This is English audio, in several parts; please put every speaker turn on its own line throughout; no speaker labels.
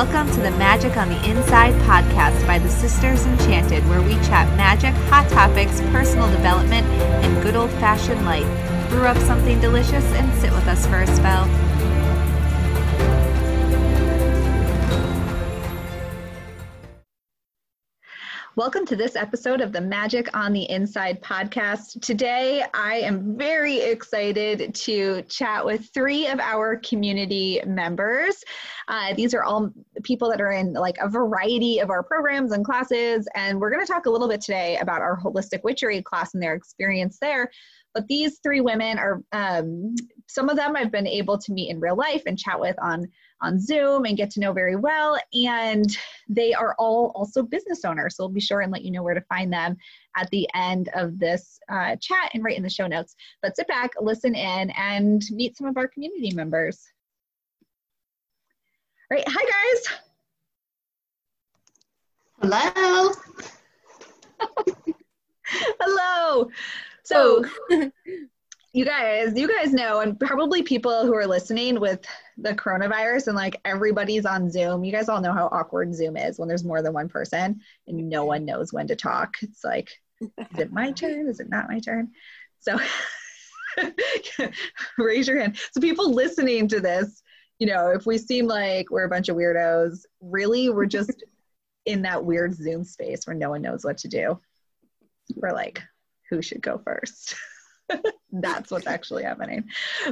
Welcome to the Magic on the Inside podcast by the Sisters Enchanted, where we chat magic, hot topics, personal development, and good old fashioned life. Brew up something delicious and sit with us for a spell. Welcome to this episode of the Magic on the Inside podcast. Today, I am very excited to chat with three of our community members. Uh, these are all people that are in like a variety of our programs and classes, and we're going to talk a little bit today about our holistic witchery class and their experience there. But these three women are um, some of them I've been able to meet in real life and chat with on on Zoom and get to know very well. And they are all also business owners. So we'll be sure and let you know where to find them at the end of this uh, chat and right in the show notes. But sit back, listen in, and meet some of our community members. All right. Hi,
guys. Hello.
Hello. So, you guys, you guys know, and probably people who are listening with the coronavirus and like everybody's on Zoom. You guys all know how awkward Zoom is when there's more than one person and no one knows when to talk. It's like, is it my turn? Is it not my turn? So raise your hand. So people listening to this, you know, if we seem like we're a bunch of weirdos, really we're just in that weird Zoom space where no one knows what to do. We're like, who should go first? That's what's actually happening.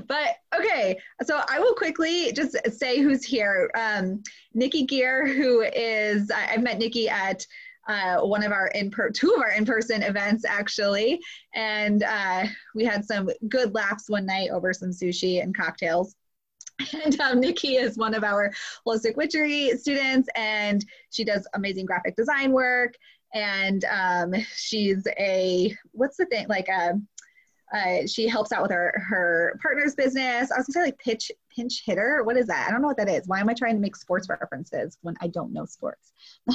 But okay, so I will quickly just say who's here. Um, Nikki Gear, who is, I, have met Nikki at uh, one of our in per- two of our in-person events actually, and uh, we had some good laughs one night over some sushi and cocktails. And um, Nikki is one of our holistic witchery students, and she does amazing graphic design work. And um, she's a what's the thing like a uh, she helps out with her her partner's business. I was gonna say like pitch pinch hitter. What is that? I don't know what that is. Why am I trying to make sports references when I don't know sports?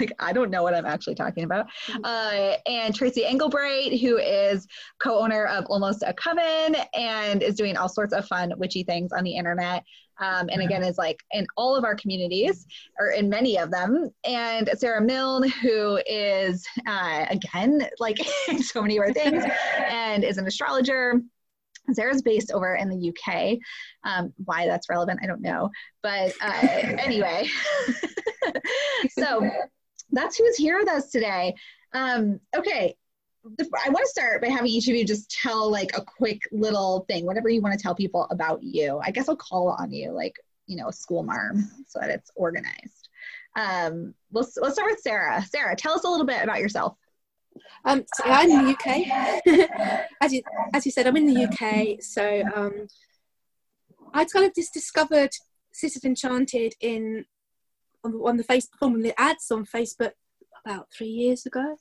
like I don't know what I'm actually talking about. Uh, and Tracy Engelbright, who is co-owner of Almost a Coven and is doing all sorts of fun witchy things on the internet. Um, and again, is like in all of our communities or in many of them. And Sarah Milne, who is uh, again like so many other things, and is an astrologer. Sarah's based over in the UK. Um, why that's relevant, I don't know. But uh, anyway, so that's who's here with us today. Um, okay, I want to start by having each of you just tell like a quick little thing, whatever you want to tell people about you. I guess I'll call on you, like you know, a school marm, so that it's organized. Um, let's let's start with Sarah. Sarah, tell us a little bit about yourself.
Um, so I'm in the UK. as you as you said, I'm in the UK. So um, I kind of just discovered Sisters Enchanted in on, on the Facebook on the ads on Facebook about three years ago,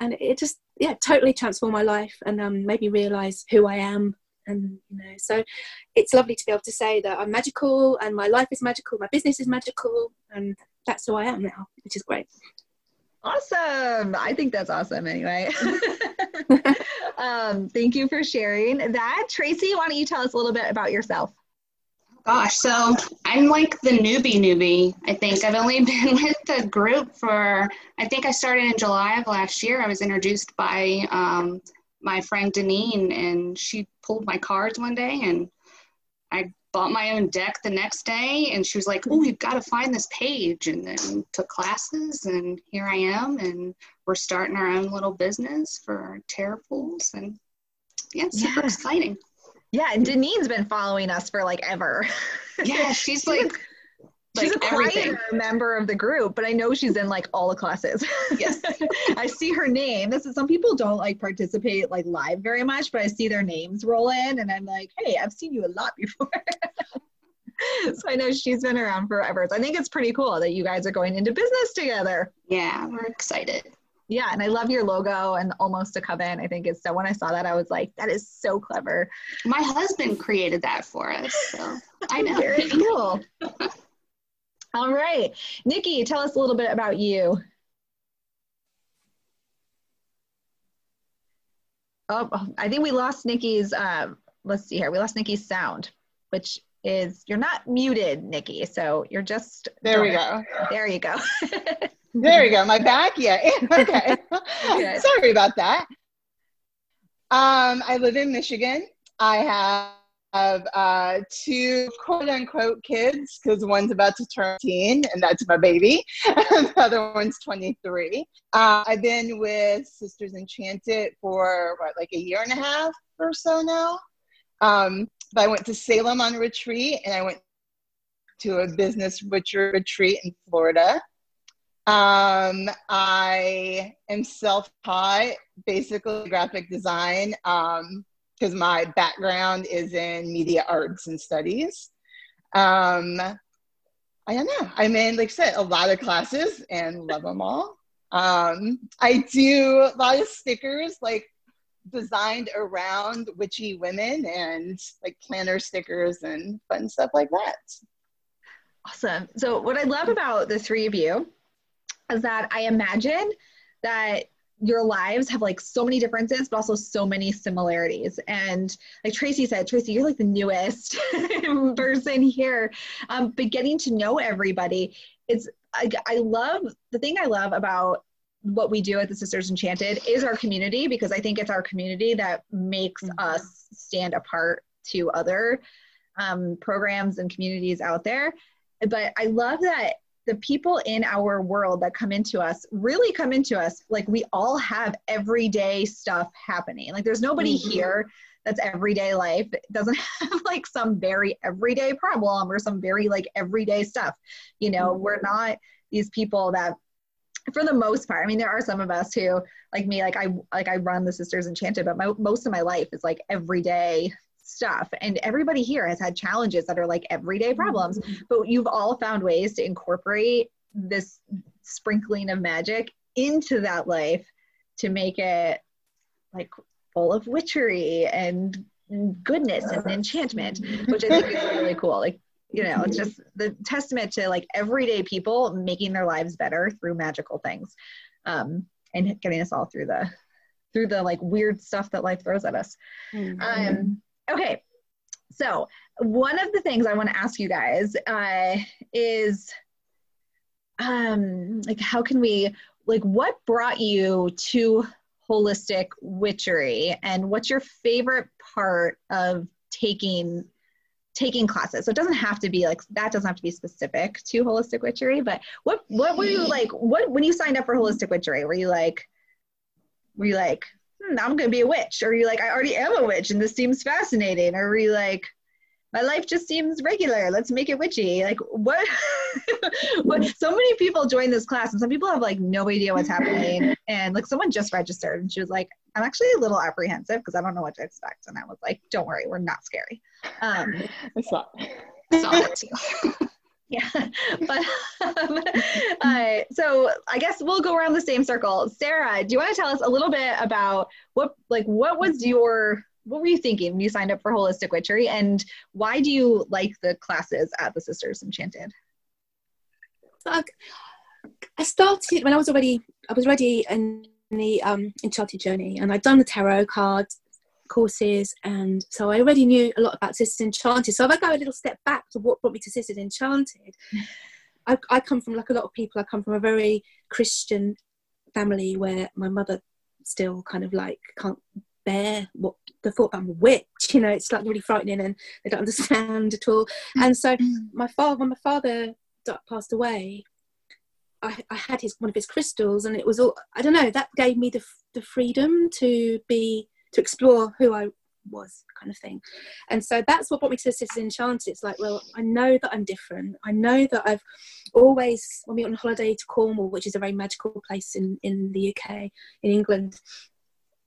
and it just yeah totally transformed my life and um, made me realize who I am. And you know, so it's lovely to be able to say that I'm magical and my life is magical, my business is magical, and that's who I am now, which is great.
Awesome. I think that's awesome anyway. um, thank you for sharing that. Tracy, why don't you tell us a little bit about yourself?
Gosh, so I'm like the newbie newbie. I think I've only been with the group for, I think I started in July of last year. I was introduced by um, my friend Deneen, and she pulled my cards one day, and I bought my own deck the next day and she was like oh you've got to find this page and then took classes and here i am and we're starting our own little business for tarot pools and yeah super yeah. exciting
yeah and deneen's been following us for like ever
yeah she's like
she's a quieter member of the group, but I know she's in like all the classes.
Yes.
I see her name. This is some people don't like participate like live very much, but I see their names roll in and I'm like, hey, I've seen you a lot before. so I know she's been around forever. So I think it's pretty cool that you guys are going into business together.
Yeah, we're excited.
Yeah, and I love your logo and almost a coven. I think it's so when I saw that, I was like, that is so clever.
My husband created that for us. So I know.
Very cool. All right. Nikki, tell us a little bit about you. Oh, I think we lost Nikki's, uh, let's see here. We lost Nikki's sound, which is you're not muted, Nikki. So you're just
there. We go.
There you go.
there you go. My back. Yeah. okay. Sorry about that. Um, I live in Michigan. I have uh, two quote unquote kids because one's about to turn 18 and that's my baby. the other one's 23. Uh, I've been with Sisters Enchanted for what, like a year and a half or so now. Um, but I went to Salem on retreat and I went to a business butcher retreat in Florida. Um, I am self taught, basically graphic design. Um, because my background is in media arts and studies. Um, I don't know. I'm in, like I said, a lot of classes and love them all. Um, I do a lot of stickers, like designed around witchy women and like planner stickers and fun stuff like that.
Awesome. So, what I love about the three of you is that I imagine that your lives have like so many differences, but also so many similarities. And like Tracy said, Tracy, you're like the newest person here. Um, but getting to know everybody, it's I, I love the thing I love about what we do at the Sisters Enchanted is our community because I think it's our community that makes mm-hmm. us stand apart to other um, programs and communities out there. But I love that the people in our world that come into us really come into us like we all have everyday stuff happening. Like there's nobody mm-hmm. here that's everyday life doesn't have like some very everyday problem or some very like everyday stuff. You know, mm-hmm. we're not these people that for the most part i mean there are some of us who like me like i like i run the sisters enchanted but my, most of my life is like everyday stuff. And everybody here has had challenges that are like everyday problems mm-hmm. but you've all found ways to incorporate this sprinkling of magic into that life to make it like full of witchery and goodness and enchantment which i think is really cool. Like you know it's just the testament to like everyday people making their lives better through magical things um, and getting us all through the through the like weird stuff that life throws at us. Mm-hmm. um, Okay, so one of the things I want to ask you guys uh, is um, like, how can we, like, what brought you to holistic witchery? And what's your favorite part of taking taking classes? So it doesn't have to be like that doesn't have to be specific to holistic witchery but what what were you like what when you signed up for holistic witchery were you like were you like hmm, I'm going to be a witch. Or you're like, I already am a witch and this seems fascinating. Or you like, my life just seems regular. Let's make it witchy. Like what? what? So many people join this class, and some people have like no idea what's happening. And like someone just registered, and she was like, "I'm actually a little apprehensive because I don't know what to expect." And I was like, "Don't worry, we're not scary." Um,
I saw.
I saw that too.
Yeah, but um, uh, so I guess we'll go around the same circle. Sarah, do you want to tell us a little bit about what, like, what was your, what were you thinking when you signed up for Holistic Witchery, and why do you like the classes at the Sisters Enchanted?
I started when I was already, I was ready in the um, Enchanted journey, and I'd done the tarot cards courses and so I already knew a lot about Sisters Enchanted. So if I go a little step back to what brought me to Sisters Enchanted, I, I come from like a lot of people, I come from a very Christian family where my mother still kind of like can't bear what the thought that I'm a witch, you know, it's like really frightening and they don't understand at all. And so mm-hmm. my father when my father passed away, I, I, had his one of his crystals and it was all I don't know, that gave me the the freedom to be to explore who I was kind of thing. And so that's what brought me to Sisters Enchanted it's like well I know that I'm different. I know that I've always when we went on holiday to Cornwall which is a very magical place in in the UK in England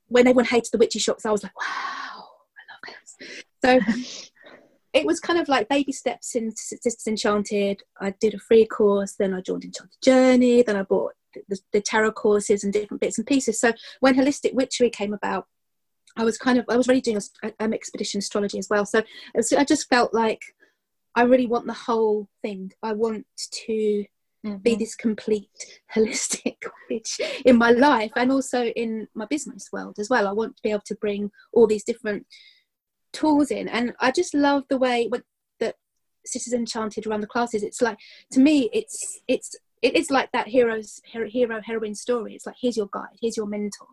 when everyone hated the witchy shops I was like wow I love this. So it was kind of like baby steps in Sisters Enchanted I did a free course then I joined Enchanted Journey then I bought the, the tarot courses and different bits and pieces. So when holistic witchery came about I was kind of I was really doing a, um, expedition astrology as well. So was, I just felt like I really want the whole thing. I want to mm-hmm. be this complete holistic witch in my life and also in my business world as well. I want to be able to bring all these different tools in, and I just love the way that Sisters Enchanted run the classes. It's like to me, it's it's it is like that hero's hero, hero heroine story. It's like here's your guide here's your mentor.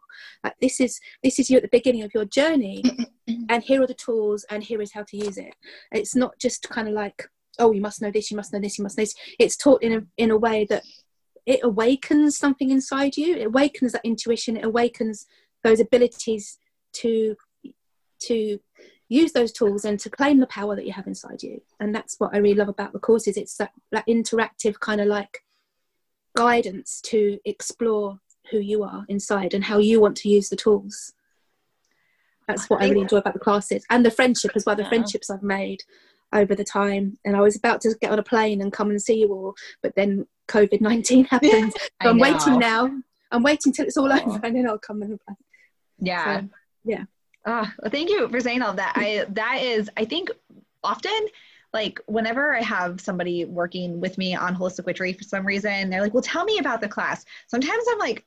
Like this is this is you at the beginning of your journey and here are the tools and here is how to use it. It's not just kind of like oh you must know this you must know this you must know this. It's taught in a in a way that it awakens something inside you. It awakens that intuition. It awakens those abilities to to use those tools and to claim the power that you have inside you. And that's what i really love about the courses. It's that, that interactive kind of like guidance to explore who you are inside and how you want to use the tools. That's what i really enjoy about the classes and the friendship as well the friendships i've made over the time. And i was about to get on a plane and come and see you all but then covid-19 happened so i'm waiting now. I'm waiting till it's all oh. over and then i'll come and play
yeah.
So, yeah.
Oh, well, thank you for saying all that. I that is i think often like whenever I have somebody working with me on holistic witchery for some reason, they're like, well, tell me about the class. Sometimes I'm like,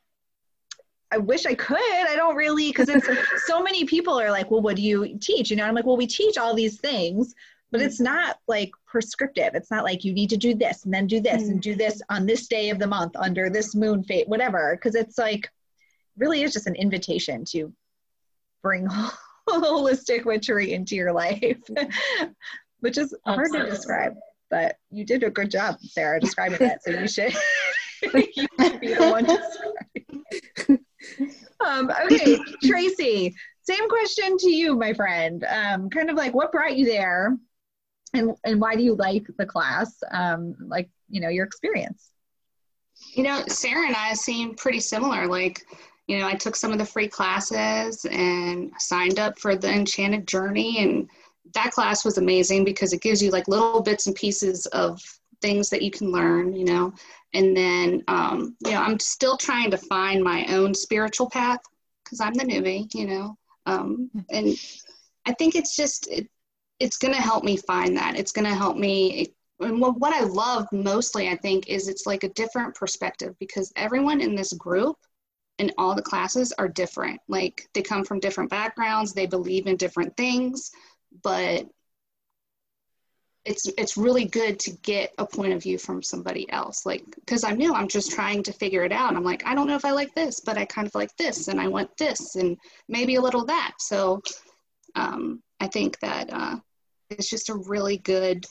I wish I could. I don't really, because it's so many people are like, well, what do you teach? You know, I'm like, well, we teach all these things, but it's mm-hmm. not like prescriptive. It's not like you need to do this and then do this and mm. do this on this day of the month under this moon fate, whatever. Because it's like, really is just an invitation to bring holistic witchery into your life which is hard to describe. But you did a good job, Sarah, describing it. So you should, you should be the one to um, okay, Tracy, same question to you, my friend. Um, kind of like what brought you there and, and why do you like the class? Um, like, you know, your experience.
You know, Sarah and I seem pretty similar. Like, you know, I took some of the free classes and signed up for the Enchanted Journey and that class was amazing because it gives you like little bits and pieces of things that you can learn, you know. And then, um, you know, I'm still trying to find my own spiritual path because I'm the newbie, you know. Um, and I think it's just, it, it's going to help me find that. It's going to help me. And what I love mostly, I think, is it's like a different perspective because everyone in this group and all the classes are different. Like they come from different backgrounds, they believe in different things but it's it's really good to get a point of view from somebody else. Like because i'm new i'm just trying to figure it out. I'm like i don't know if i like this but i kind of like this and i want this and maybe a little that. So um, i think that uh, it's just a really good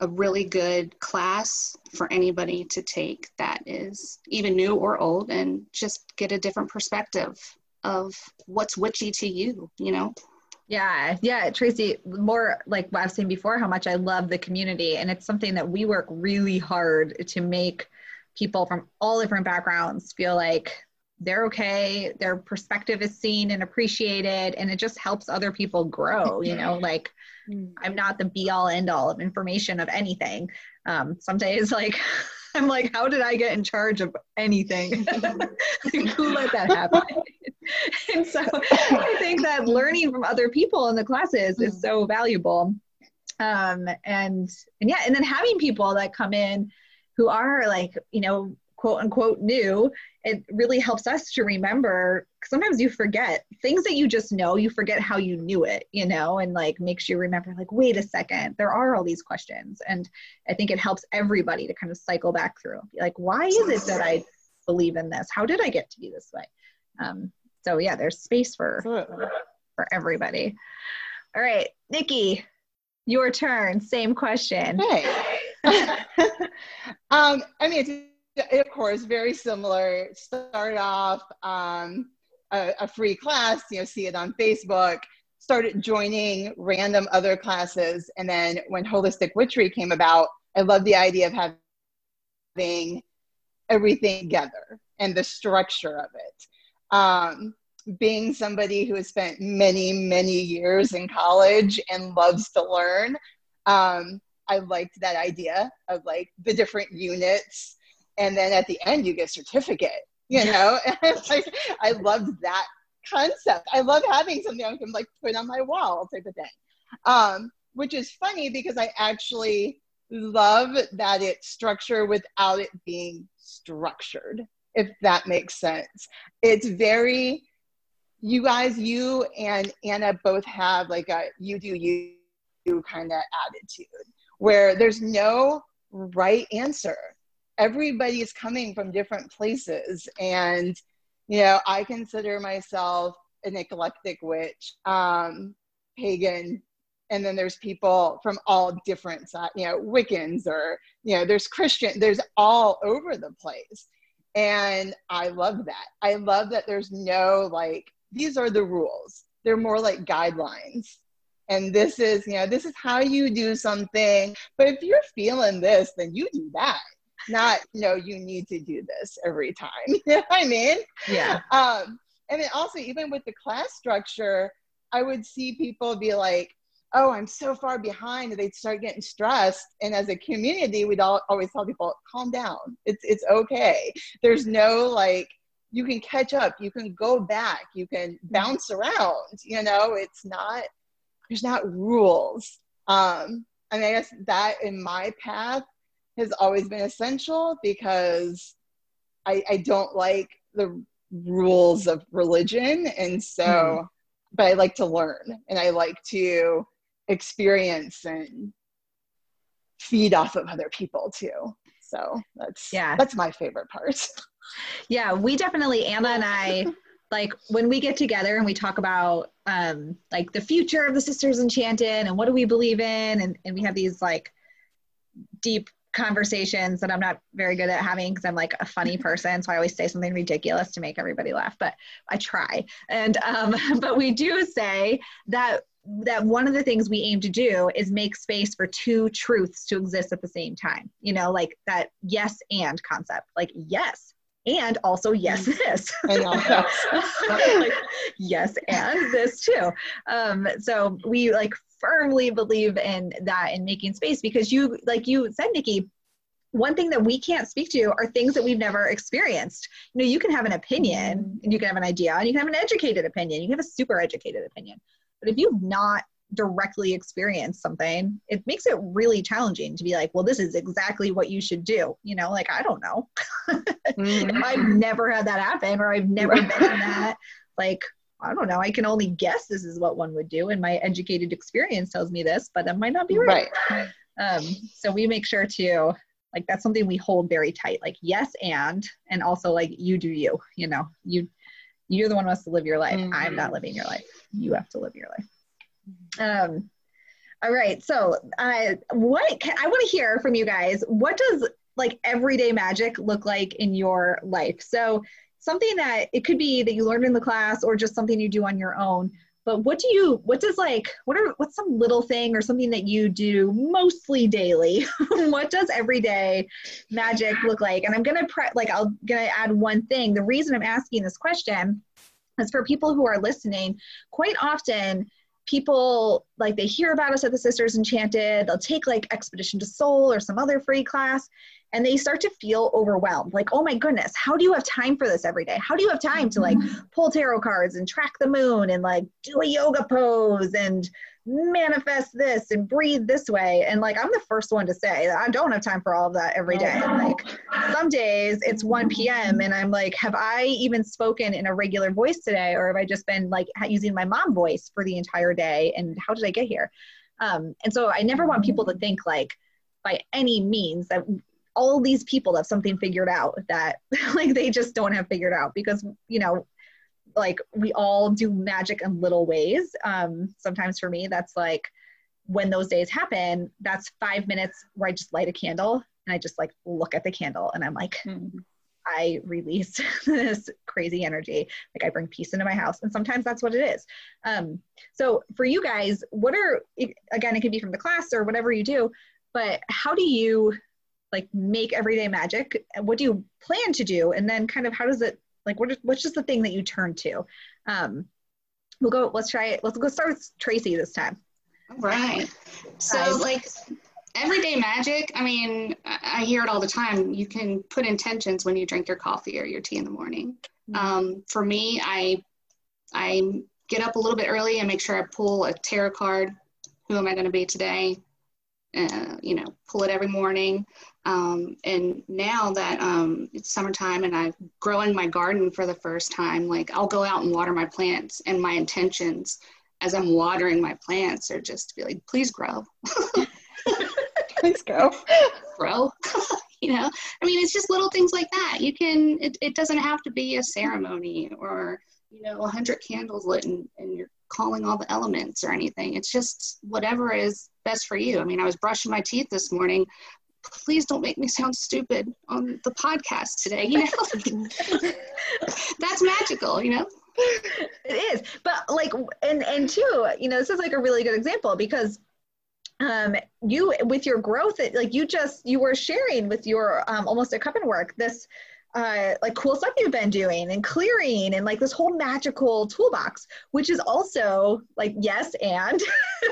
a really good class for anybody to take that is even new or old and just get a different perspective of what's witchy to you you know
yeah, yeah, Tracy, more like what I've seen before, how much I love the community. And it's something that we work really hard to make people from all different backgrounds feel like they're okay, their perspective is seen and appreciated, and it just helps other people grow. You know, like mm. I'm not the be all end all of information of anything. Um, some days, like, I'm like, how did I get in charge of anything? Who let that happen? and so I think that learning from other people in the classes is so valuable. Um, and and yeah, and then having people that come in who are like, you know, quote unquote new, it really helps us to remember. Sometimes you forget things that you just know, you forget how you knew it, you know, and like makes you remember, like, wait a second, there are all these questions. And I think it helps everybody to kind of cycle back through. Like, why is it that I believe in this? How did I get to be this way? Um, so yeah, there's space for for everybody. All right, Nikki, your turn. Same question.
Hey. um, I mean, it's of course very similar. Start off um, a, a free class, you know, see it on Facebook. Started joining random other classes, and then when holistic witchery came about, I love the idea of having everything together and the structure of it um, being somebody who has spent many, many years in college and loves to learn, um, I liked that idea of like the different units. And then at the end, you get a certificate, you know? like, I loved that concept. I love having something I can like put on my wall type of thing. Um, which is funny because I actually love that it's structured without it being structured if that makes sense. It's very, you guys, you and Anna both have like a you do you, you kind of attitude, where there's no right answer. Everybody's coming from different places. And, you know, I consider myself an eclectic witch, um, pagan, and then there's people from all different sides, you know, Wiccans or, you know, there's Christian, there's all over the place. And I love that. I love that there's no like, these are the rules. They're more like guidelines. And this is, you know, this is how you do something. But if you're feeling this, then you do that. Not, no, you need to do this every time. you know what I mean?
Yeah.
Um, and then also, even with the class structure, I would see people be like, oh, I'm so far behind, they'd start getting stressed. And as a community, we'd all, always tell people, calm down. It's it's okay. There's no like you can catch up, you can go back, you can bounce around. You know, it's not there's not rules. Um, and I guess that in my path has always been essential because I, I don't like the rules of religion, and so. Mm. But I like to learn, and I like to experience and feed off of other people too. So that's yeah, that's my favorite part.
Yeah, we definitely Anna and I like when we get together and we talk about um like the future of the Sisters Enchanted and what do we believe in and, and we have these like deep conversations that I'm not very good at having because I'm like a funny person. So I always say something ridiculous to make everybody laugh, but I try. And, um, but we do say that that one of the things we aim to do is make space for two truths to exist at the same time you know like that yes and concept like yes and also yes mm. this like, yes and this too um, so we like firmly believe in that in making space because you like you said nikki one thing that we can't speak to are things that we've never experienced. You know, you can have an opinion mm. and you can have an idea and you can have an educated opinion. You can have a super educated opinion. But if you've not directly experienced something, it makes it really challenging to be like, well, this is exactly what you should do. You know, like, I don't know. mm-hmm. I've never had that happen or I've never been in that. Like, I don't know. I can only guess this is what one would do. And my educated experience tells me this, but that might not be right. right. Um, so we make sure to, like, that's something we hold very tight. Like, yes, and, and also like, you do you, you know, you, you're the one who has to live your life. Mm-hmm. I'm not mm-hmm. living your life. You have to live your life. Um, all right. So, uh, what can, I want to hear from you guys? What does like everyday magic look like in your life? So, something that it could be that you learned in the class or just something you do on your own but what do you what does like what are what's some little thing or something that you do mostly daily what does everyday magic look like and i'm gonna pre- like i'm gonna add one thing the reason i'm asking this question is for people who are listening quite often people like they hear about us at the sisters enchanted they'll take like expedition to soul or some other free class and they start to feel overwhelmed like oh my goodness how do you have time for this every day how do you have time to like mm-hmm. pull tarot cards and track the moon and like do a yoga pose and manifest this and breathe this way. And like i'm the first one to say that i don't have time for all of that every day. Like some days it's 1 p.m and i'm like have i even spoken in a regular voice today? Or have i just been like using my mom voice for the entire day? And how did i get here? Um, and so i never want people to think like by any means that all these people have something figured out that like they just don't have figured out because you know like we all do magic in little ways. Um sometimes for me that's like when those days happen that's five minutes where i just light a candle and i just like look at the candle and i'm like mm-hmm. i release this crazy energy. Like i bring peace into my house and sometimes that's what it is. Um so for you guys what are again it could be from the class or whatever you do but how do you like make everyday magic? What do you plan to do? And then kind of how does it like what is, what's just the thing that you turn to? Um we'll go let's try it. Let's go start with tracy this time.
All right. So like everyday magic i mean i hear it all the time. You can put intentions when you drink your coffee or your tea in the morning. Mm-hmm. um, for me i i get up a little bit early and make sure i pull a tarot card. Who am i going to be today uh, you know, pull it every morning. Um, and now that um, it's summertime and I'm growing my garden for the first time, like I'll go out and water my plants, and my intentions as I'm watering my plants are just to be like, please grow.
Please go.
Bro. you know, I mean, it's just little things like that. You can, it, it doesn't have to be a ceremony or, you know, a hundred candles lit and, and you're calling all the elements or anything. It's just whatever is best for you. I mean, I was brushing my teeth this morning. Please don't make me sound stupid on the podcast today. You know, that's magical, you know?
It is. But like, and, and two, you know, this is like a really good example because um, you with your growth, like you just you were sharing with your um, almost a coven work this uh, like cool stuff you've been doing and clearing and like this whole magical toolbox, which is also like yes and.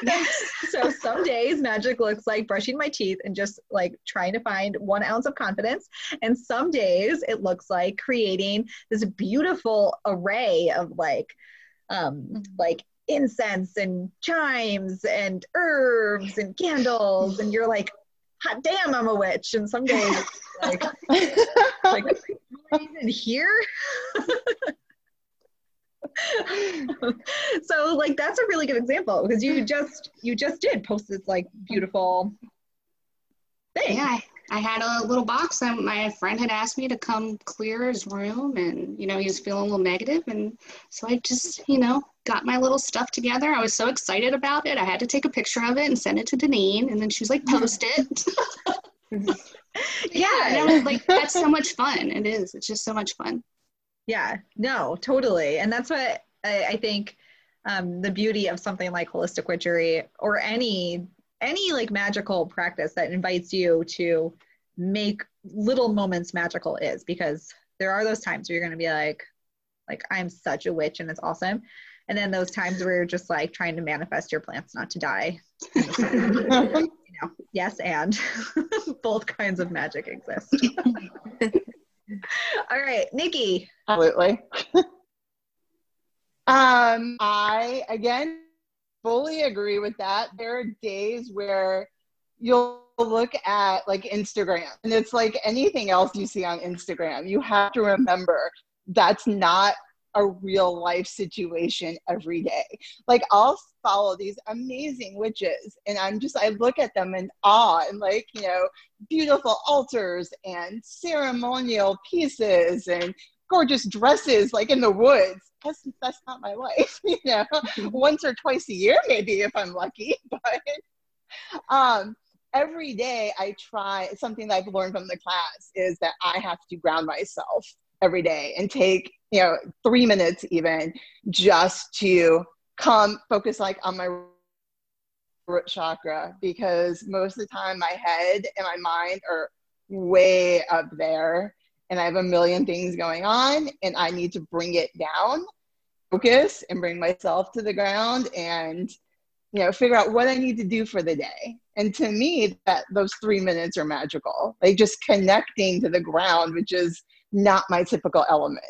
so some days magic looks like brushing my teeth and just like trying to find one ounce of confidence, and some days it looks like creating this beautiful array of like um mm-hmm. like incense and chimes and herbs and candles and you're like hot damn i'm a witch. And some days like like even here? So like that's a really good example because you just you just did post this like beautiful thing.
Yeah I had a little box and my friend had asked me to come clear his room and you know he was feeling a little negative. And so I just you know got my little stuff together. I was so excited about it. I had to take a picture of it and send it to Deneen and then she was like post it. Yeah was, like that's so much fun. It is. It's just so much fun.
Yeah. No totally. And that's what I, I think um, the beauty of something like holistic witchery or any any like magical practice that invites you to make little moments magical is because there are those times where you're going to be like like i'm such a witch and it's awesome and then those times where you're just like trying to manifest your plants not to die you know yes and both kinds of magic exist all right nikki
absolutely um i again fully agree with that. There are days where you'll look at like Instagram and it's like anything else you see on Instagram. You have to remember that's not a real life situation every day. Like I'll follow these amazing witches and I'm just I look at them in awe and like, you know, beautiful altars and ceremonial pieces and gorgeous dresses like in the woods. That's that's not my life you know? Once or twice a year maybe if i'm lucky but um every day i try something that i've learned from the class is that i have to ground myself every day and take you know three minutes even just to come focus like on my root chakra because most of the time my head and my mind are way up there and I have a million things going on and I need to bring it down, focus and bring myself to the ground and you know figure out what I need to do for the day. And to me that those 3 minutes are magical. Like just connecting to the ground which is not my typical element.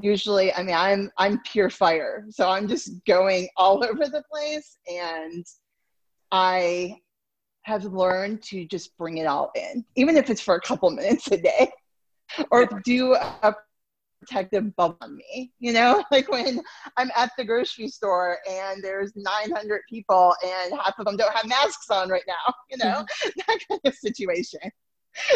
Usually, I mean I'm I'm pure fire. So I'm just going all over the place and I have learned to just bring it all in, even if it's for a couple minutes a day or do a protective bubble on me. You know, like when I'm at the grocery store and there's 900 people and half of them don't have masks on right now, you know, mm-hmm. that kind of situation.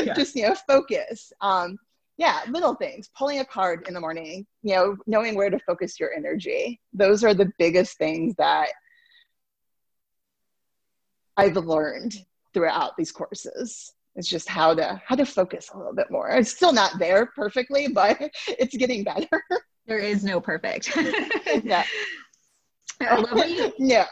Yeah. Just, you know, focus. Um, yeah, little things, pulling a card in the morning, you know, knowing where to focus your energy. Those are the biggest things that I've learned throughout these courses. It's just how to how to focus a little bit more. It's still not there perfectly but it's getting better.
There is no perfect.
Yeah.
I love what you,
no.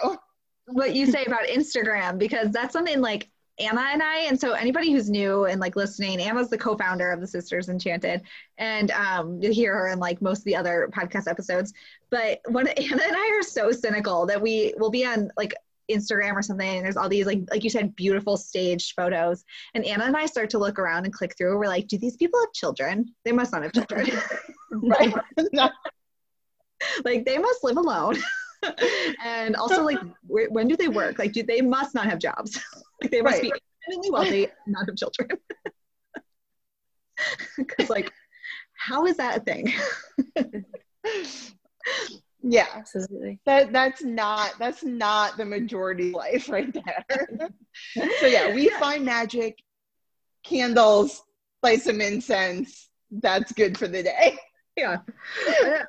what you say about instagram because that's something like Anna and I, and so anybody who's new and like listening, Anna's the co-founder of the Sisters Enchanted, and um, you hear her in like most of the other podcast episodes. But when Anna and I are so cynical that we will be on like Instagram or something, and there's all these like like you said, beautiful staged photos. And Anna and I start to look around and click through. We're like, do these people have children? They must not have children. right. like they must live alone. and also like when do they work? Like do they must not have jobs? Like they must right. be independently wealthy, not have children. Because like, how is that a thing?
Yeah,
absolutely.
That that's not that's not the majority life right there. so yeah, we find magic, candles, light some incense. That's good for the day.
Yeah.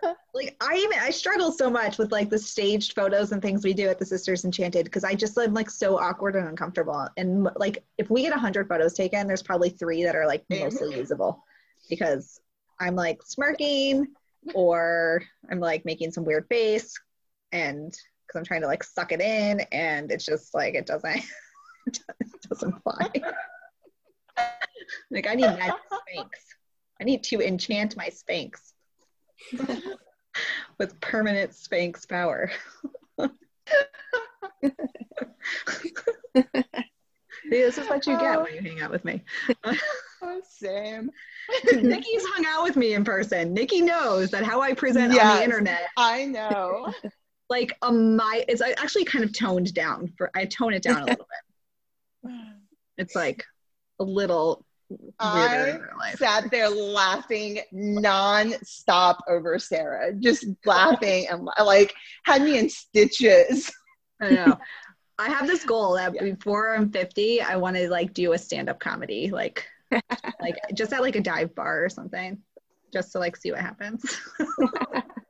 Uh, like I even I struggle so much with like the staged photos and things we do at the Sisters Enchanted because I just am like so awkward and uncomfortable. And like if we get a hundred photos taken, there's probably three that are like mostly mm-hmm. usable because I'm like smirking or I'm like making some weird face and because I'm trying to like suck it in and it's just like it doesn't it doesn't fly. like I need magic Spanx. I need to enchant my Spanx with permanent Spanx power. this is what you get when you hang out with me.
oh, same.
Nikki's hung out with me in person. Nikki knows that how I present yes, on the internet.
I know.
like a my it's actually kind of toned down for I tone it down a little bit. It's like a little
I sat there laughing non-stop over Sarah, just laughing and like had me in stitches.
I know. I have this goal that yeah. before I'm 50, I want to like do a stand-up comedy, like like just at like a dive bar or something, just to like see what happens.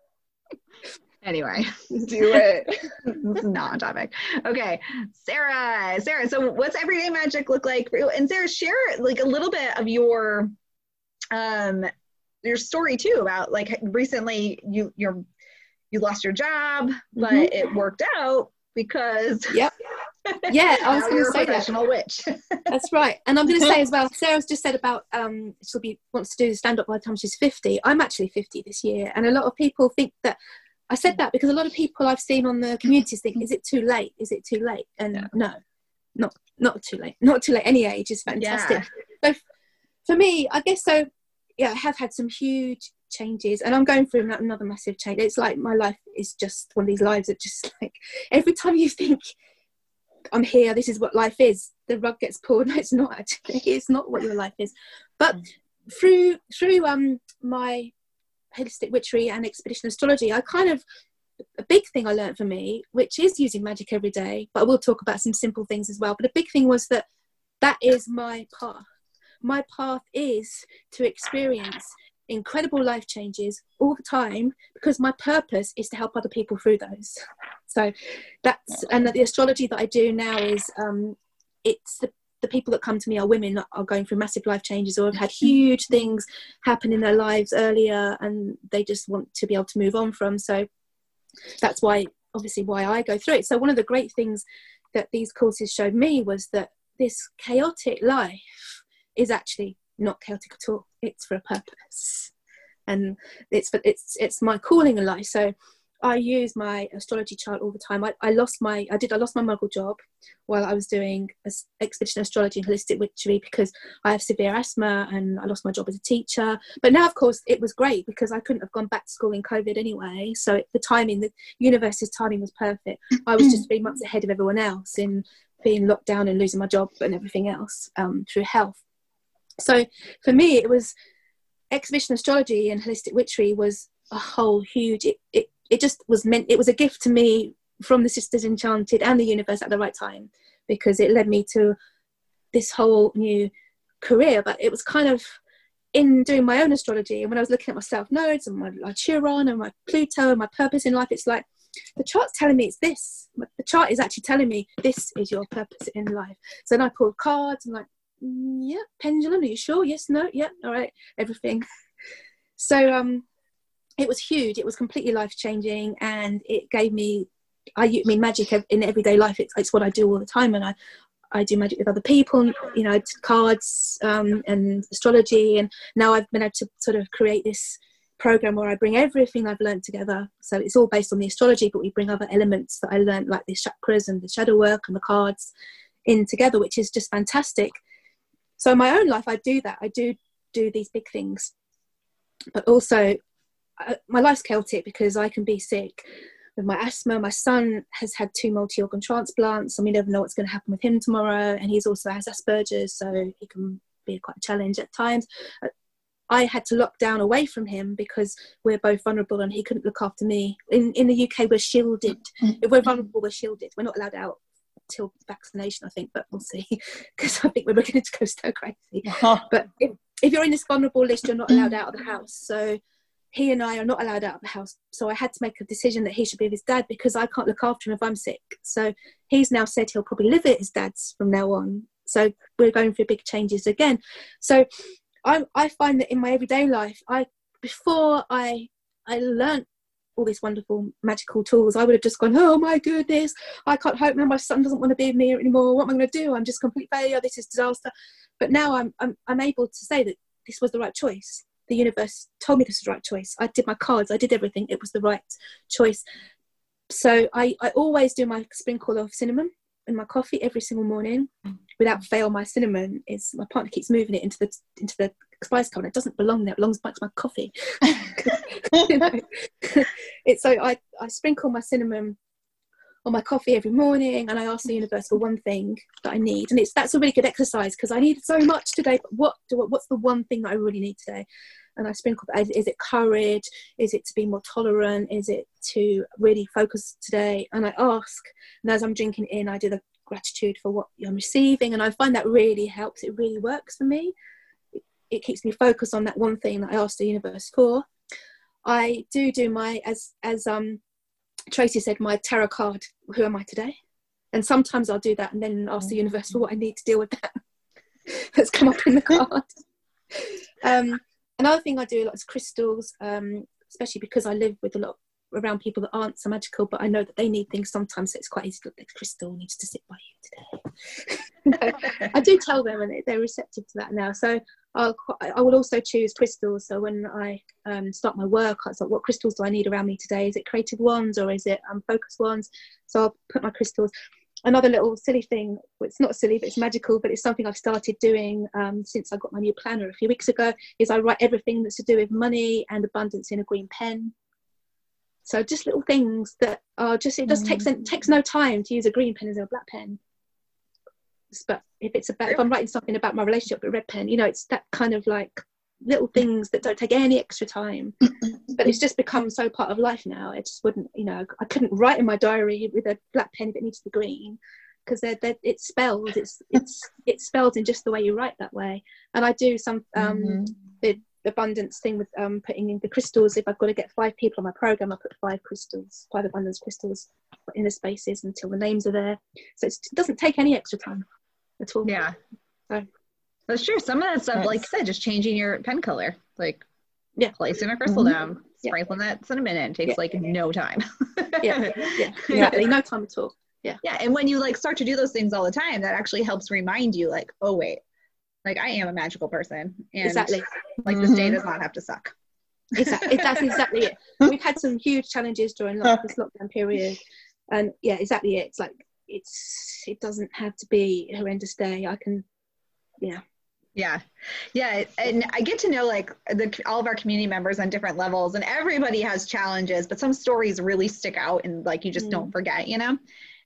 anyway,
do it.
this is not on topic. Okay, Sarah, Sarah. So, what's everyday magic look like for you? And Sarah, share like a little bit of your um your story too about like recently you you're you lost your job, but mm-hmm. it worked out because
yep yeah, I was going to say
professional
that.
witch.
That's right, and I'm going to say as well. Sarah's just said about um, she'll be wants to do stand up by the time she's 50. I'm actually 50 this year, and a lot of people think that. I said that because a lot of people I've seen on the communities think, "Is it too late? Is it too late?" And yeah. no, not not too late. Not too late. Any age is fantastic. Yeah. So for me, I guess so. Yeah, I have had some huge changes and i'm going through another massive change it's like my life is just one of these lives that just like every time you think I'm here, this is what life is. The rug gets pulled. No, it's not actually. It's not what your life is. But mm. through through um my holistic witchery and expedition astrology, I kind of a big thing I learned for me, which is using magic every day, but I will talk about some simple things as well. But a big thing was that that is my path. My path is to experience incredible life changes all the time because my purpose is to help other people through those. So that's and the astrology that I do now is um, it's the the people that come to me are women that are going through massive life changes or have had mm-hmm. huge things happen in their lives earlier and they just want to be able to move on from. So that's why obviously why I go through it. So one of the great things that these courses showed me was that this chaotic life is actually not chaotic at all. It's for a purpose, and it's it's it's my calling in life. So I use my astrology chart all the time. I, I lost my I did I lost my muggle job while I was doing expedition astrology and holistic witchery because I have severe asthma and I lost my job as a teacher. But now, of course, it was great because I couldn't have gone back to school in COVID anyway. So the timing, the universe's timing was perfect. I was just three months ahead of everyone else in being locked down and losing my job and everything else um, through health. So for me, it was expedition astrology and holistic witchery was a whole huge. It, it it just was meant. It was a gift to me from the Sisters Enchanted and the universe at the right time because it led me to this whole new career. But it was kind of in doing my own astrology and when I was looking at my south nodes and my, my Chiron and my Pluto and my purpose in life, it's like the chart's telling me it's this. The chart is actually telling me this is your purpose in life. So then I pulled cards and like, mm, yeah, pendulum, are you sure? Yes, no, yeah, all right, everything. so um, it was huge. It was completely life changing, and it gave me. I, I mean, magic in everyday life. It's, it's what I do all the time, and I, I do magic with other people, you know, cards um, and astrology. And now I've been able to sort of create this program where I bring everything I've learned together. So it's all based on the astrology, but we bring other elements that I learned, like the chakras and the shadow work and the cards, in together, which is just fantastic. So in my own life, I do that. I do do these big things, but also uh, my life's chaotic because I can be sick with my asthma. My son has had two multi organ transplants, and we never know what's going to happen with him tomorrow. And he's also has Asperger's, so he can be quite a challenge at times. Uh, I had to lock down away from him because we're both vulnerable and he couldn't look after me. In in the UK, we're shielded. If we're vulnerable, we're shielded. We're not allowed out till vaccination, I think, but we'll see because I think we're beginning to go so crazy. but if, if you're in this vulnerable list, you're not allowed out of the house. So he and I are not allowed out of the house. So I had to make a decision that he should be with his dad because I can't look after him if I'm sick. So he's now said he'll probably live at his dad's from now on. So we're going through big changes again. So I, I find that in my everyday life, I before I I learned all these wonderful magical tools, I would have just gone, oh my goodness, I can't hope now my son doesn't want to be with me anymore. What am I going to do? I'm just complete failure. This is disaster. But now I'm, I'm, I'm able to say that this was the right choice. The universe told me this was the right choice. I did my cards, I did everything. It was the right choice. So I, I always do my sprinkle of cinnamon in my coffee every single morning without fail my cinnamon is my partner keeps moving it into the into the spice cabinet it doesn't belong there it belongs back to my coffee it's so I, I sprinkle my cinnamon on my coffee every morning and I ask the universe for one thing that I need. And it's that's a really good exercise because I need so much today but what do what's the one thing that I really need today? And I sprinkle is it courage? Is it to be more tolerant? Is it to really focus today? And I ask and as I'm drinking in I do the gratitude for what I'm receiving and I find that really helps. It really works for me. It, it keeps me focused on that one thing that I asked the universe for. I do do my as as um Tracy said my tarot card who am I today? And sometimes I'll do that and then ask the universe for what I need to deal with that that's come up in the card. Um another thing I do a lot is crystals, um, especially because I live with a lot around people that aren't so magical, but I know that they need things sometimes. So it's quite easy look, crystal needs to sit by you today. I do tell them, and they're receptive to that now. So I'll, I will also choose crystals. So when I um, start my work, I like, what crystals do I need around me today? Is it creative ones or is it um, focus ones? So I'll put my crystals another little silly thing it's not silly but it's magical but it's something i've started doing um, since i got my new planner a few weeks ago is i write everything that's to do with money and abundance in a green pen so just little things that are just it just mm. takes it takes no time to use a green pen as a black pen but if it's about if i'm writing something about my relationship with red pen you know it's that kind of like little things that don't take any extra time but it's just become so part of life now it just wouldn't you know i couldn't write in my diary with a black pen if it needs to be green because they're, they're, it's spelled it's it's it's spelled in just the way you write that way and i do some um mm-hmm. the abundance thing with um putting in the crystals if i've got to get five people on my program i put five crystals five abundance crystals in the spaces until the names are there so it doesn't take any extra time at all
yeah so that's true. Some of that stuff, yes. like I said, just changing your pen color, like
yeah,
placing a crystal mm-hmm. down, sprinkling yeah. that cinnamon in takes yeah. like no time.
yeah, yeah, exactly. No time at all. Yeah.
Yeah. And when you like start to do those things all the time, that actually helps remind you, like, oh wait, like I am a magical person. And
exactly.
Like mm-hmm. this day does not have to suck.
exactly. That's exactly it. We've had some huge challenges during this lockdown period. And yeah, exactly it. It's like it's it doesn't have to be a horrendous day. I can yeah
yeah. Yeah. And I get to know like the, all of our community members on different levels and everybody has challenges, but some stories really stick out and like you just mm. don't forget, you know?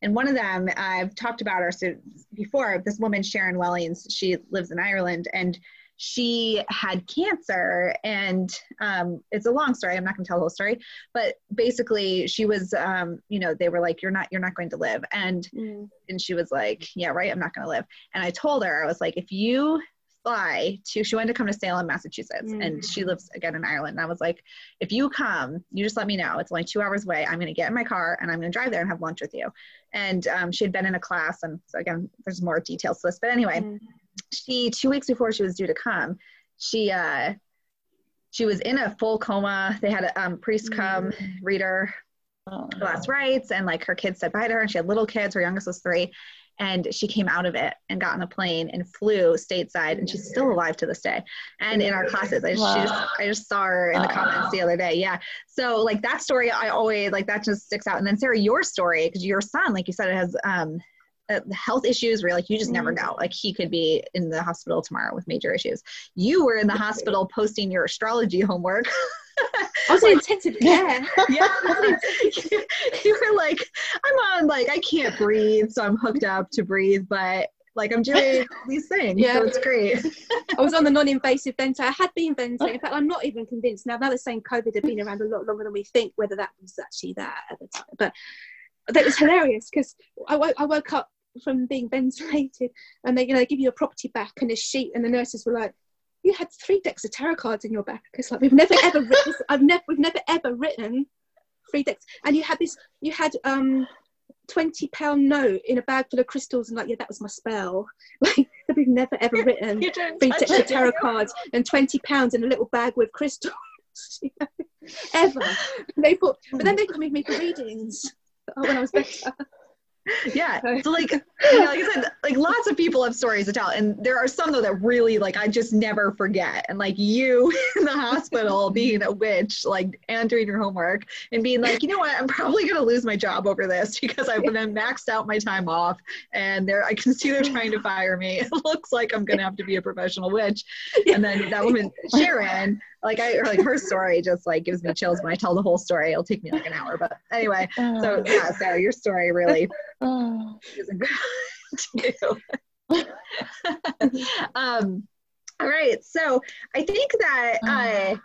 And one of them I've talked about her so before, this woman, Sharon Wellings, she lives in Ireland and she had cancer and um, it's a long story i'm not going to tell the whole story but basically she was um, you know they were like you're not you're not going to live and mm. and she was like yeah right i'm not going to live and i told her i was like if you fly to she wanted to come to salem massachusetts mm. and she lives again in ireland. And i was like if you come you just let me know. It's only two hours away. I'm going to get in my car and i'm going to drive there and have lunch with you. And um, she had been in a class and so again there's more details to this but anyway mm. she two weeks before she was due to come she uh she was in a full coma. They had a um, priest come mm. read her oh, last rites and like her kids said bye to her and she had little kids. Her youngest was three and she came out of it and got on a plane and flew stateside and she's still alive to this day. And in our classes i just, wow. just i just saw her in the comments the other day yeah. So like that story i always like that just sticks out. And then sarah your story because your son like you said it has um uh, health issues where like you just never mm-hmm. know. Like he could be in the hospital tomorrow with major issues. You were in the hospital posting your astrology homework
I was intensive care.
Yeah. you were like, I'm on like I can't breathe, so I'm hooked up to breathe, but Like I'm doing these things. Yeah. So it's great.
I was on the non-invasive ventilator. I had been ventilating. In fact, I'm not even convinced now. Now they're saying COVID had been around a lot longer than we think, whether that was actually that at the time. But that was hilarious because I, w- I woke up from being ventilated and they, you know, they give you a property back and a sheet and the nurses were like, you had three decks of tarot cards in your back. It's like we've never ever written. I've never we've never ever written three decks. And you had this. You had um 20 pound note in a bag full of crystals and like yeah that was my spell like we've never ever written three decks of tarot cards and 20 pounds in a little bag with crystals ever they put but then they come with me for readings when i was better
yeah. So like you know like i said like lots of people have stories to tell and there are some though that really like i just never forget and like you in the hospital being a witch like and doing your homework and being like you know what? I'm probably going to lose my job over this because i've been maxed out my time off and there i can see they're trying to fire me. It looks like i'm going to have to be a professional witch. And then that woman sharon like I like her story just like gives me chills when I tell the whole story. It'll take me like an hour, but anyway. So yeah, Sarah, your story really isn't good too. um, all right, so I think that uh,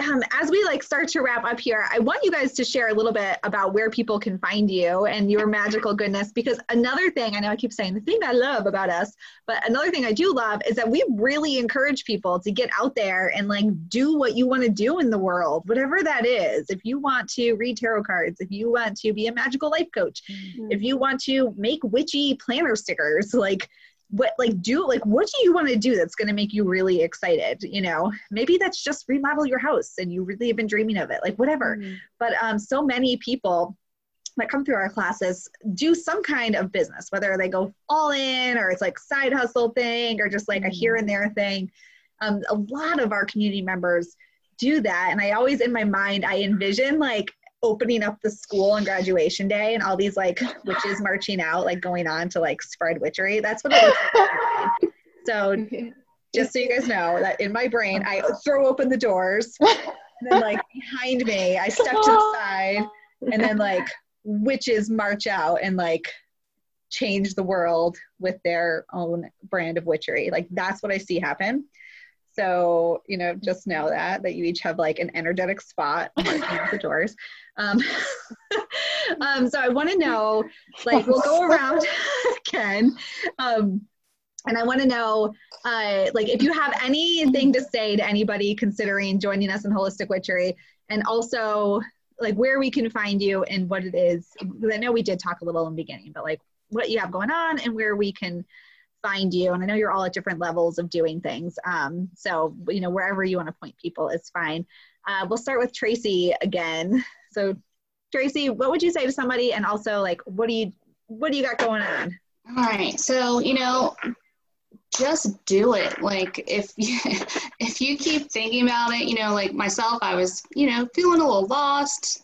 um, as we like start to wrap up here, I want you guys to share a little bit about where people can find you and your magical goodness. Because another thing, I know I keep saying the thing I love about us, but another thing I do love is that we really encourage people to get out there and like do what you want to do in the world, whatever that is. If you want to read tarot cards, if you want to be a magical life coach, mm-hmm. if you want to make witchy planner stickers, like what like do like what do you want to do that's going to make you really excited you know? Maybe that's just remodel your house and you really have been dreaming of it like whatever. Mm-hmm. but um so many people that come through our classes do some kind of business whether they go all in or it's like side hustle thing or just like a here and there thing. Um, a lot of our community members do that and i always in my mind i envision like opening up the school on graduation day and all these like witches marching out, like going on to like spread witchery. That's what it looks like. So just so you guys know that in my brain, I throw open the doors and then like behind me, I step to the side and then like witches march out and like change the world with their own brand of witchery. Like that's what I see happen. So, you know, just know that, that you each have like an energetic spot marking the doors. Um, um, so I want to know, like, we'll go around Ken. Um, and I want to know, uh, like, if you have anything to say to anybody considering joining us in Holistic Witchery, and also like where we can find you and what it is. I know we did talk a little in the beginning, but like what you have going on and where we can find you. And I know you're all at different levels of doing things. Um, so, you know, wherever you want to point people is fine. Uh, we'll start with Tracy again. So, Tracy, what would you say to somebody? And also, like, what do you what do you got going on?
All right. So, you know, just do it. Like, if you, if you keep thinking about it, you know, like myself, I was, you know, feeling a little lost,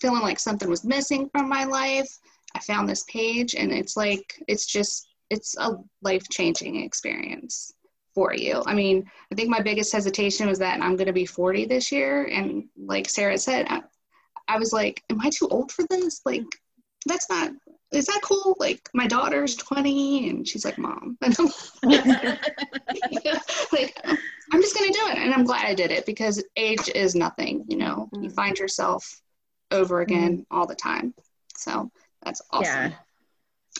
feeling like something was missing from my life. I found this page, and it's like it's just it's a life changing experience for you. I mean, I think my biggest hesitation was that I'm going to be 40 this year. And like Sarah said, I, was like, am I too old for this? Like, that's not, is that cool? Like, my daughter's 20 and she's like, mom. And I'm like, I'm just going to do it. And I'm glad I did it because age is nothing. You know, you mm. find yourself over again mm. all the time. So that's awesome. Yeah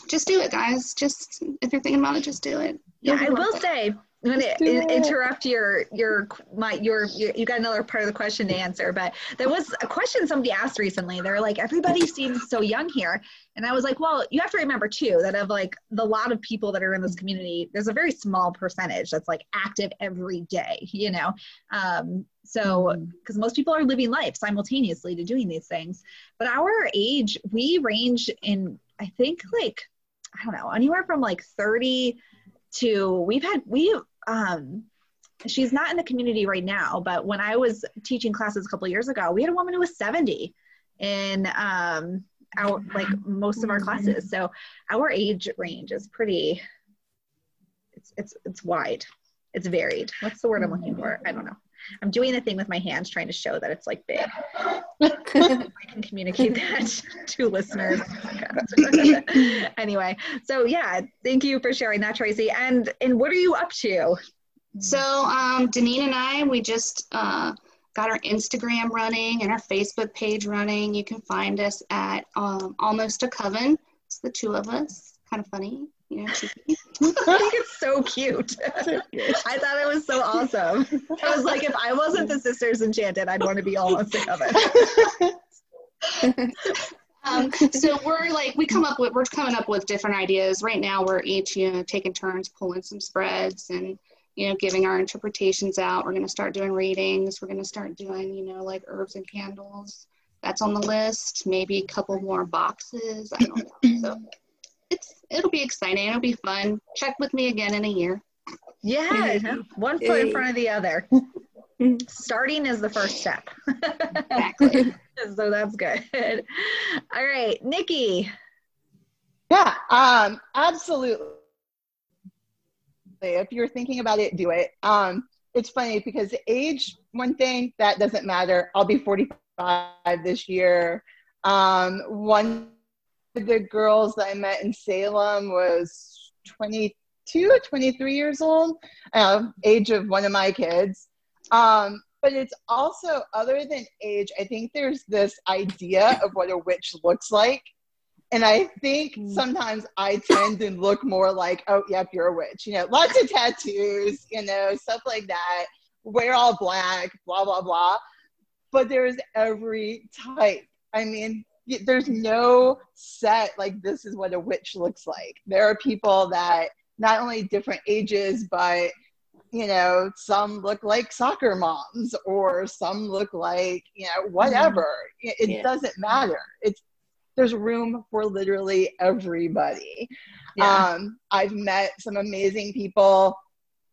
just do it, guys. Just if you're thinking about it, just do it.
You'll yeah, I will it. say I'm going to interrupt your your my your, your you got another part of the question to answer, but there was a question somebody asked recently. They're like, everybody seems so young here, and I was like, well, you have to remember too that of like the lot of people that are in this community, there's a very small percentage that's like active every day, you know. Um, so because mm-hmm. most people are living life simultaneously to doing these things, but our age we range in I think like I don't know anywhere from like 30 to we've had we um she's not in the community right now but when i was teaching classes a couple years ago we had a woman who was 70 in um our like most of our classes. So our age range is pretty it's it's it's wide. It's varied. What's the word i'm looking for? I don't know I'm doing the thing with my hands trying to show that it's like big. I can communicate that to listeners. anyway, so yeah, thank you for sharing that, Tracy. And and what are you up to?
So um, Deneen and I, we just uh, got our Instagram running and our Facebook page running. You can find us at um, Almost a Coven. It's the two of us. Kind of funny. You know, I
think it's so cute. I thought it was so awesome. I was like, if I wasn't the Sisters Enchanted, I'd want to be almost a
coven. um, so we're like we come up with we're coming up with different ideas. Right now we're each you know taking turns pulling some spreads and you know giving our interpretations out. We're going to start doing readings. We're going to start doing you know like herbs and candles. That's on the list. Maybe a couple more boxes. I don't know. So it's it'll be exciting. It'll be fun. Check with me again in a year.
Yeah, one foot in front of the other. Starting is the first step. exactly. so that's good. All right, Nikki.
Yeah, um, absolutely. If you're thinking about it, do it. Um, it's funny because age, one thing that doesn't matter. I'll be 45 this year. Um, one the girls that I met in Salem was 22, 23 years old, uh, age of one of my kids. Um, but it's also, other than age, I think there's this idea of what a witch looks like. And I think mm. sometimes I tend to look more like, oh, yep, you're a witch. You know, lots of tattoos, you know, stuff like that. Wear all black, blah, blah, blah. But there's every type. I mean, there's no set like this is what a witch looks like. There are people that not only different ages, but you know, some look like soccer moms or some look like, you know, whatever. Mm-hmm. It, it yeah. doesn't matter. It's there's room for literally everybody. Yeah. Um, I've met some amazing people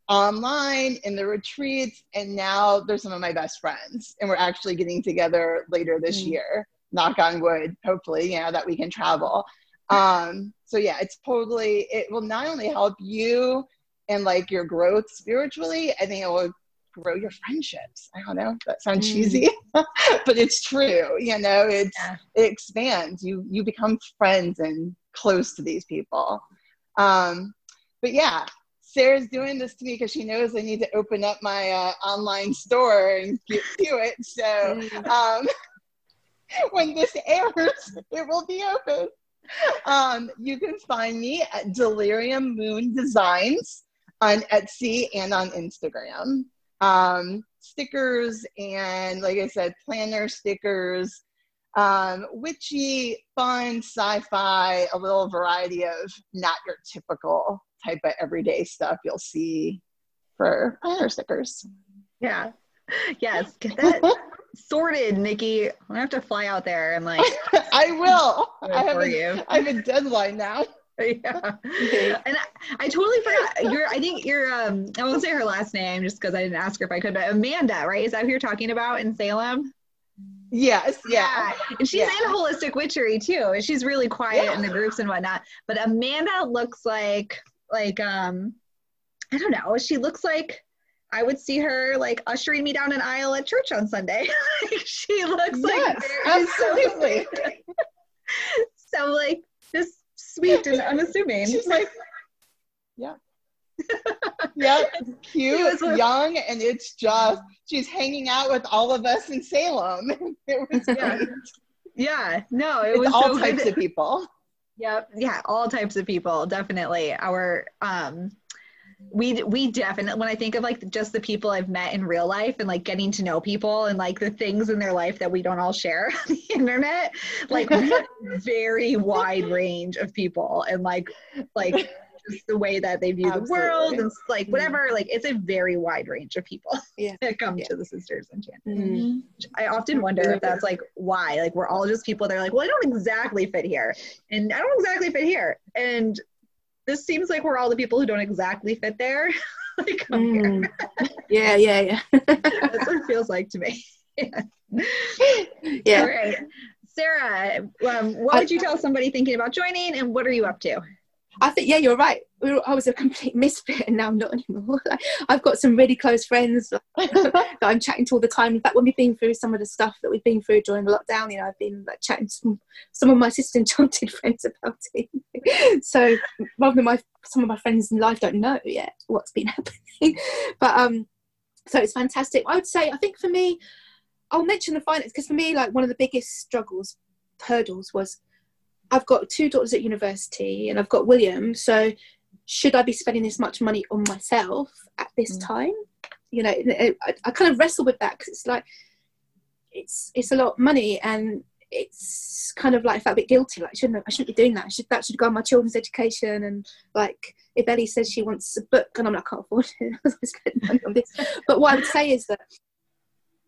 online in the retreats, and now they're some of my best friends. And we're actually getting together later this mm. year knock on wood, hopefully, you know, that we can travel. Um, so yeah, it's totally, it will not only help you and like your growth spiritually, I think it will grow your friendships. I don't know, that sounds mm. cheesy, but it's true. You know, it's, yeah. it expands. You, you become friends and close to these people. Um, but yeah, Sarah's doing this to me because she knows I need to open up my uh, online store and get to it. So, mm. um, when this airs, it will be open. Um, you can find me at Delirium Moon Designs on Etsy and on Instagram. Um, stickers and, like I said, planner stickers, um, witchy, fun, sci-fi, a little variety of not your typical type of everyday stuff you'll see for planner stickers.
Yeah. Yes. Get that sorted, Nikki. I'm gonna have to fly out there and like.
I will. I have, a, I have a deadline now.
yeah. And I, I, totally forgot. You're. I think you're. Um. I won't say her last name just because I didn't ask her if I could. But Amanda, right? Is that who you're talking about in Salem?
Yes, yeah.
yeah. And she's yeah. in holistic witchery too. And she's really quiet yeah. in the groups and whatnot. But Amanda looks like like um I don't know. She looks like I would see her like ushering me down an aisle at church on Sunday. she looks yes, like
absolutely.
So, like just sweet and unassuming.
She's like, yeah. yeah, cute, young, and it's just she's hanging out with all of us in Salem. it was
yeah. great. Yeah, no, it
it's
was
all
so
types good. of people.
Yep, yeah, all types of people, definitely. Our um we we definitely when i think of like just the people i've met in real life and like getting to know people and like the things in their life that we don't all share on the internet like very wide range of people and like like just the way that they view Absolutely. the world and like whatever like it's a very wide range of people yeah. that come yeah. to the sisters enchanted mm-hmm. i often wonder if that's like why like we're all just people that are like well i don't exactly fit here and i don't exactly fit here and this seems like we're all the people who don't exactly fit there. like, mm.
here. yeah, yeah, yeah.
That's what it feels like to me.
yeah. yeah.
All right. Sarah, um, what would you tell somebody thinking about joining and what are you up to?
I think yeah, you're right. I was a complete misfit, and now I'm not anymore. I've got some really close friends that I'm chatting to all the time. In fact, when we've been through some of the stuff that we've been through during the lockdown, you know, I've been like chatting to some, some of my sister enchanted friends about it. so rather than my some of my friends in life don't know yet what's been happening, but um, so it's fantastic. I would say I think for me, I'll mention the finance because for me, like one of the biggest struggles hurdles was I've got two daughters at university and I've got William. So should I be spending this much money on myself at this mm. time? You know, I, I, kind of wrestle with that because it's like it's it's a lot of money and it's kind of like I felt a bit guilty. Like, shouldn't I shouldn't be doing that. I should that should go on my children's education. And like, if Ellie says she wants a book, and I'm like, I can't afford it. but what I would say is that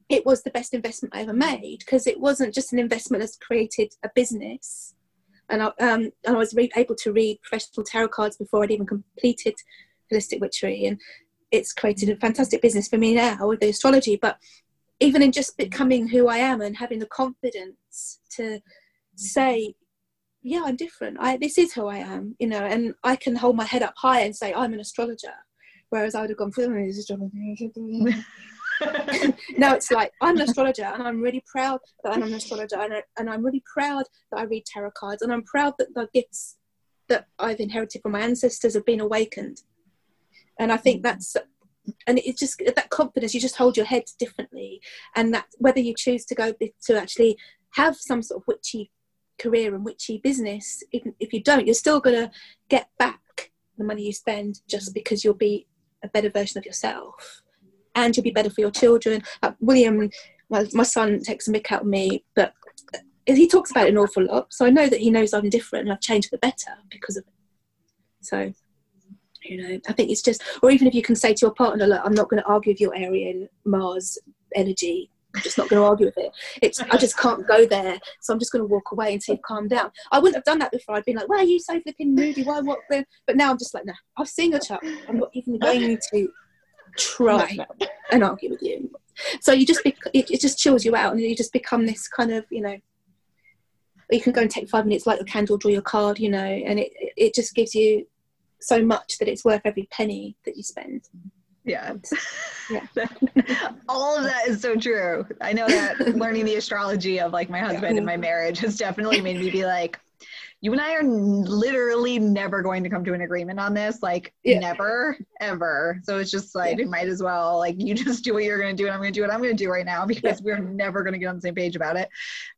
it was the best investment I ever made because it wasn't just an investment that's created a business and I, um, and I was re- able to read professional tarot cards before I'd even completed holistic witchery, and it's created a fantastic business for me now with the astrology. But even in just becoming who I am and having the confidence to say, "Yeah, I'm different. I this is who I am," you know, and I can hold my head up high and say, "I'm an astrologer," whereas I would have gone, "Astrologer." now it's like I'm an astrologer and I'm really proud that I'm an astrologer and, I, and I'm really proud that I read tarot cards and I'm proud that the gifts that I've inherited from my ancestors have been awakened. And I think that's and it's just that confidence you just hold your head differently and that whether you choose to go to actually have some sort of witchy career and witchy business if you don't you're still going to get back the money you spend just because you'll be a better version of yourself and you'll be better for your children. Uh, William, my, my son, takes a mick out of me, but he talks about it an awful lot. So I know that he knows I'm different and I've changed for the better because of it. So, you know, I think it's just, or even if you can say to your partner, look, I'm not going to argue with your Arian Mars energy. I'm just not going to argue with it. It's I just can't go there, so I'm just going to walk away until you calm down. I wouldn't have done that before. I'd been like, "Why are you so flipping moody? Why what?" But now I'm just like, "No, I've seen your chart. I'm not even going to try and argue with you. So you just be, it, it just chills you out, and you just become this kind of you know. You can go and take five minutes, light your candle, draw your card, you know, and it it just gives you so much that it's worth every penny that you spend.
Yeah. Yeah. All of that is so true. I know that learning the astrology of like my husband yeah. and my marriage has definitely made me be like, you and I are literally never going to come to an agreement on this. Like yeah. never, ever. So it's just like yeah. might as well like you just do what you're gonna do and I'm gonna do what I'm gonna do right now because yeah. we're never gonna get on the same page about it.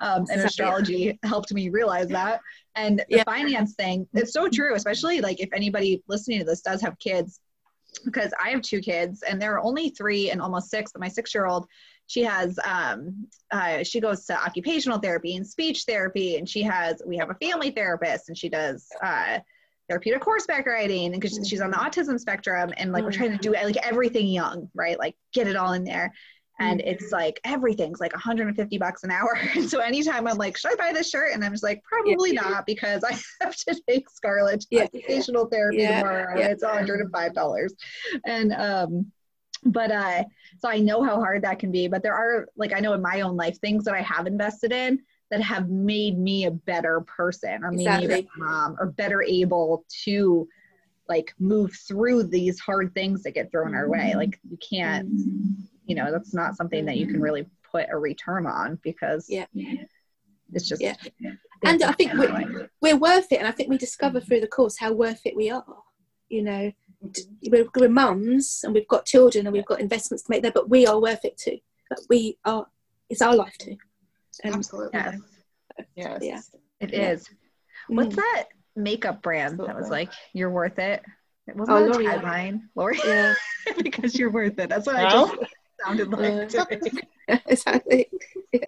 Um, and astrology helped me realize that. And the finance thing, it's so true, especially like if anybody listening to this does have kids, because I have two kids and they're only three and almost six, but my six year old she has um, uh, she goes to occupational therapy and speech therapy and she has we have a family therapist and she does uh, therapeutic horseback riding and because she's on the autism spectrum and like we're trying to do like everything young right? Like get it all in there and it's like everything's like 150 bucks an hour and so anytime i'm like should i buy this shirt and i'm just like probably yeah. not because i have to take scarlett yeah. occupational therapy yeah. tomorrow yeah. it's 105 dollars and um but uh so i know how hard that can be but there are like i know in my own life things that i have invested in that have made me a better person or exactly. made me a mom or better able to like move through these hard things that get thrown our way like you can't you know that's not something that you can really put a return on because
yeah
it's just
yeah and i think we're, we're worth it and i think we discover through the course how worth it we are you know we're, we're mums and we've got children and we've got investments to make there, but we are worth it too. But we are, it's our life too.
And, Absolutely.
Yes. yes. Yeah. It yeah. is. What's mm. that makeup brand that was like, you're worth it? It wasn't oh, a tagline. L'Oréal?
Yeah.
because you're worth it. That's what I just sounded like uh, to
me. exactly. Yeah.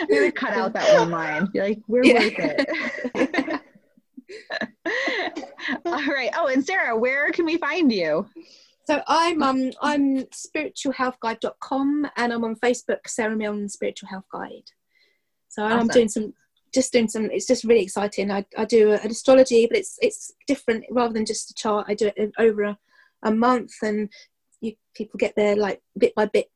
I'm going to cut out that one line. You're like, we're yeah. worth it. All right. Oh, and Sarah, where can we find you?
So I'm um I'm spiritualhealthguide.com and I'm on Facebook, Sarah Milne Spiritual Health Guide. So awesome. I'm doing some just doing some it's just really exciting. I, I do an astrology, but it's it's different rather than just a chart. I do it over a, a month and you people get there like bit by bit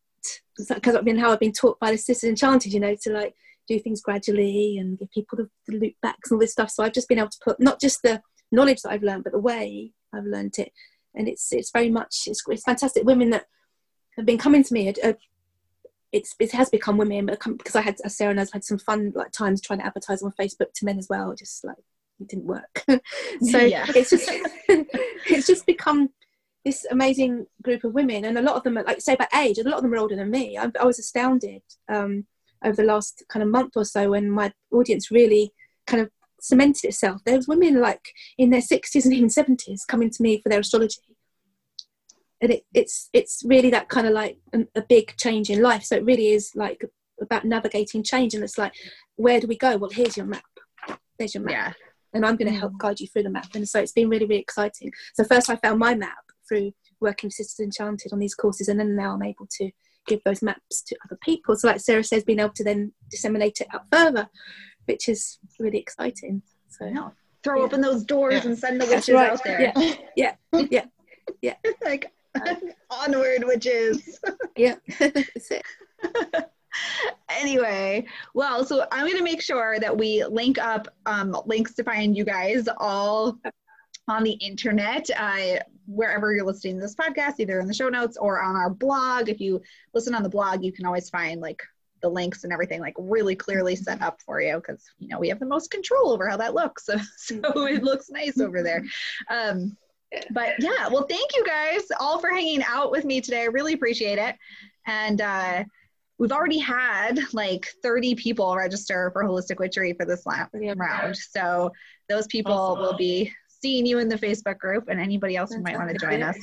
because I've been how I've been taught by the sisters enchanted, you know, to like do things gradually and give people the, the loop backs and all this stuff. So I've just been able to put not just the knowledge that I've learned, but the way I've learned it. And it's it's very much it's, it's fantastic. Women that have been coming to me, it's it has become women, but because I had as Sarah knows, I've had some fun like times trying to advertise on Facebook to men as well. Just like it didn't work. so it's just it's just become this amazing group of women, and a lot of them, are, like say by age, a lot of them are older than me. I, I was astounded um, over the last kind of month or so when my audience really kind of cemented itself. There was women like in their sixties and even seventies coming to me for their astrology, and it, it's it's really that kind of like a, a big change in life. So it really is like about navigating change, and it's like, where do we go? Well, here's your map. There's your map. Yeah. And I'm going to help mm. guide you through the map. And so it's been really, really exciting. So first I found my map through working with Sisters Enchanted on these courses, and then now I'm able to give those maps to other people. So, like Sarah says, being able to then disseminate it out further, which is really exciting. So,
yeah. throw yeah. open those doors yeah. and send the witches right. out there.
Yeah, yeah, yeah, yeah.
like onward, witches.
yeah, that's it.
anyway, well, so I'm going to make sure that we link up um, links to find you guys all on the internet, uh, wherever you're listening to this podcast, either in the show notes or on our blog. If you listen on the blog, you can always find like the links and everything like really clearly set up for you because you know we have the most control over how that looks. So, so it looks nice over there. Um, but yeah well thank you guys all for hanging out with me today. I really appreciate it. And uh, we've already had like 30 people register for holistic witchery for this round. So those people awesome. will be seeing you in the Facebook group and anybody else who might want to join us.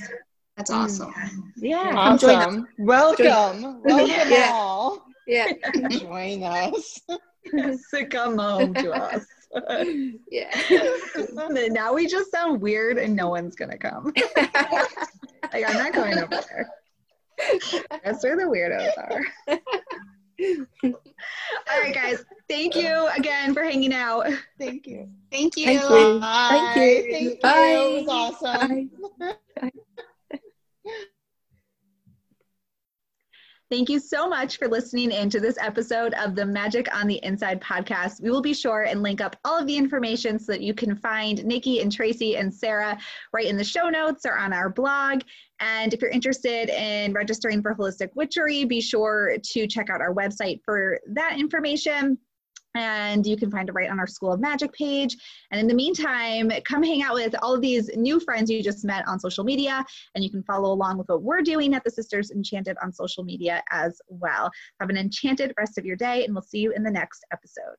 That's mm. awesome.
Yeah.
Awesome. Welcome. Welcome yeah. all.
Yeah.
join us.
to come home to us.
yeah.
now we just sound weird and no one's gonna come. like I'm not going over there. That's where the weirdos are. All right, guys. Thank you again for hanging out.
Thank you.
Thank you.
Thank you.
Bye. Thank you. Thank Bye. It was awesome. Bye.
Thank you so much for listening in to this episode of the Magic on the Inside podcast. We will be sure and link up all of the information so that you can find Nikki and Tracy and Sarah right in the show notes or on our blog. And if you're interested in registering for Holistic Witchery, be sure to check out our website for that information and you can find it right on our School of Magic page. And in the meantime, come hang out with all of these new friends you just met on social media, and you can follow along with what we're doing at the Sisters Enchanted on social media as well. Have an enchanted rest of your day, and we'll see you in the next episode.